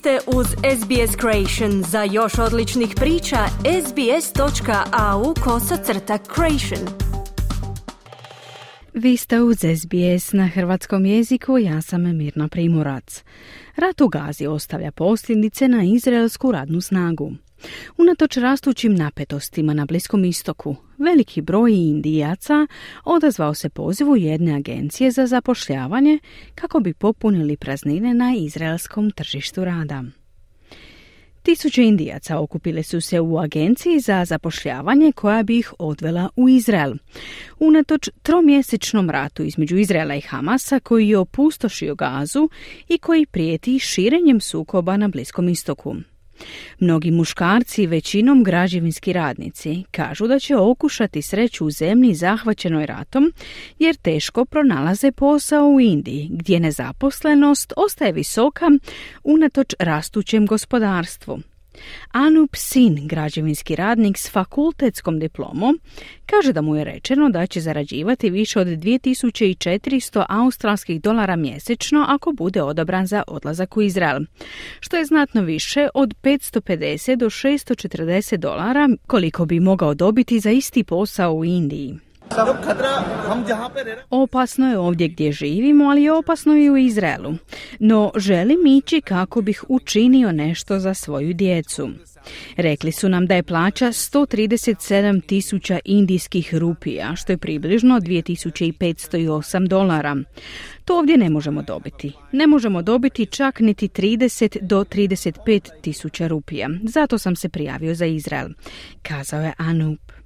ste uz SBS Creation. Za još odličnih priča, sbs.au kosacrta creation. Vi ste uz SBS na hrvatskom jeziku, ja sam Mirna Primorac. Rat u Gazi ostavlja posljedice na izraelsku radnu snagu. Unatoč rastućim napetostima na Bliskom istoku, veliki broj indijaca odazvao se pozivu jedne agencije za zapošljavanje kako bi popunili praznine na izraelskom tržištu rada. Tisuće indijaca okupile su se u agenciji za zapošljavanje koja bi ih odvela u Izrael. Unatoč tromjesečnom ratu između Izraela i Hamasa koji je opustošio gazu i koji prijeti širenjem sukoba na Bliskom istoku. Mnogi muškarci, većinom građevinski radnici, kažu da će okušati sreću u zemlji zahvaćenoj ratom jer teško pronalaze posao u Indiji, gdje nezaposlenost ostaje visoka unatoč rastućem gospodarstvu. Anup Sin, građevinski radnik s fakultetskom diplomom, kaže da mu je rečeno da će zarađivati više od 2400 australskih dolara mjesečno ako bude odobran za odlazak u Izrael, što je znatno više od 550 do 640 dolara koliko bi mogao dobiti za isti posao u Indiji. Opasno je ovdje gdje živimo, ali je opasno i u Izraelu. No želim ići kako bih učinio nešto za svoju djecu. Rekli su nam da je plaća 137 tisuća indijskih rupija, što je približno 2508 dolara. To ovdje ne možemo dobiti. Ne možemo dobiti čak niti 30 do 35 tisuća rupija. Zato sam se prijavio za Izrael, kazao je Anup.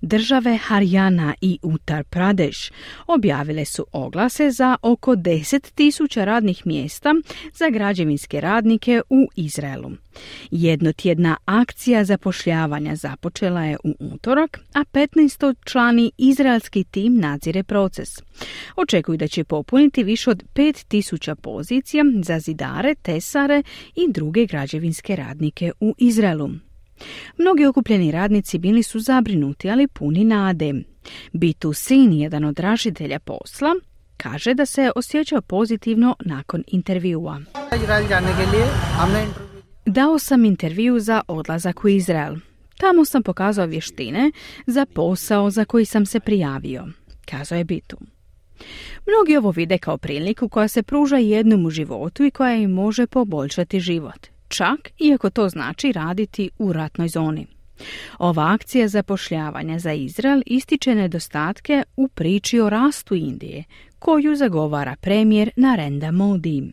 Države Harijana i Uttar Pradesh objavile su oglase za oko 10.000 radnih mjesta za građevinske radnike u Izraelu. Jednotjedna akcija zapošljavanja započela je u utorak, a 15. člani izraelski tim nadzire proces. Očekuju da će popuniti više od 5000 pozicija za zidare, tesare i druge građevinske radnike u Izraelu. Mnogi okupljeni radnici bili su zabrinuti, ali puni nade. Bitu Sin, jedan od dražitelja posla, kaže da se osjećao pozitivno nakon intervjua. Dao sam intervju za odlazak u Izrael. Tamo sam pokazao vještine za posao za koji sam se prijavio, kazao je Bitu. Mnogi ovo vide kao priliku koja se pruža jednom u životu i koja im može poboljšati život čak iako to znači raditi u ratnoj zoni. Ova akcija zapošljavanja za Izrael ističe nedostatke u priči o rastu Indije, koju zagovara premijer Narendra Modi.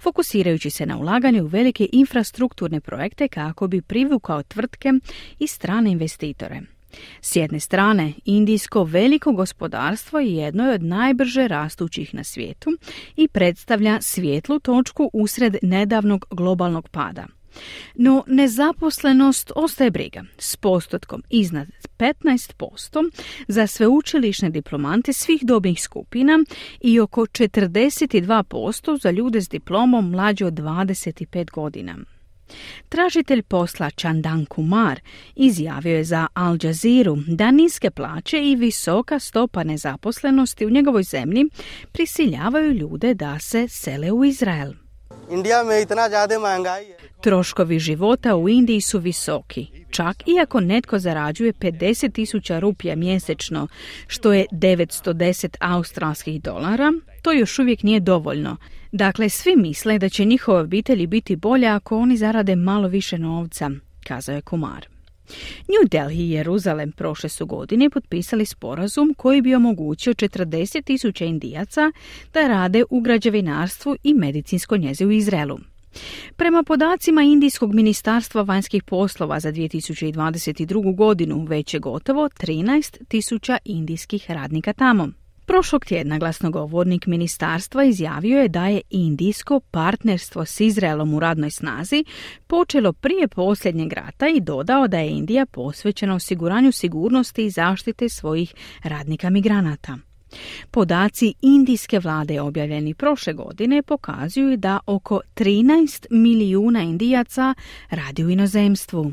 Fokusirajući se na ulaganje u velike infrastrukturne projekte kako bi privukao tvrtke i strane investitore. S jedne strane, indijsko veliko gospodarstvo je jedno od najbrže rastućih na svijetu i predstavlja svjetlu točku usred nedavnog globalnog pada. No nezaposlenost ostaje briga s postotkom iznad 15% za sveučilišne diplomante svih dobnih skupina i oko 42% za ljude s diplomom mlađe od 25 godina. Tražitelj posla Chandan Kumar izjavio je za Al Jazeera da niske plaće i visoka stopa nezaposlenosti u njegovoj zemlji prisiljavaju ljude da se sele u Izrael. Troškovi života u Indiji su visoki, čak i ako netko zarađuje 50 tisuća rupija mjesečno, što je 910 australskih dolara, to još uvijek nije dovoljno. Dakle, svi misle da će njihove obitelji biti bolje ako oni zarade malo više novca, kazao je Kumar. New Delhi i Jeruzalem prošle su godine potpisali sporazum koji bi omogućio 40 tisuća indijaca da rade u građevinarstvu i medicinsko njeze u Izraelu. Prema podacima Indijskog ministarstva vanjskih poslova za 2022. godinu već je gotovo 13 tisuća indijskih radnika tamo. Prošlog tjedna glasnogovornik ministarstva izjavio je da je indijsko partnerstvo s Izraelom u radnoj snazi počelo prije posljednjeg rata i dodao da je Indija posvećena osiguranju sigurnosti i zaštite svojih radnika migranata. Podaci indijske vlade objavljeni prošle godine pokazuju da oko 13 milijuna indijaca radi u inozemstvu.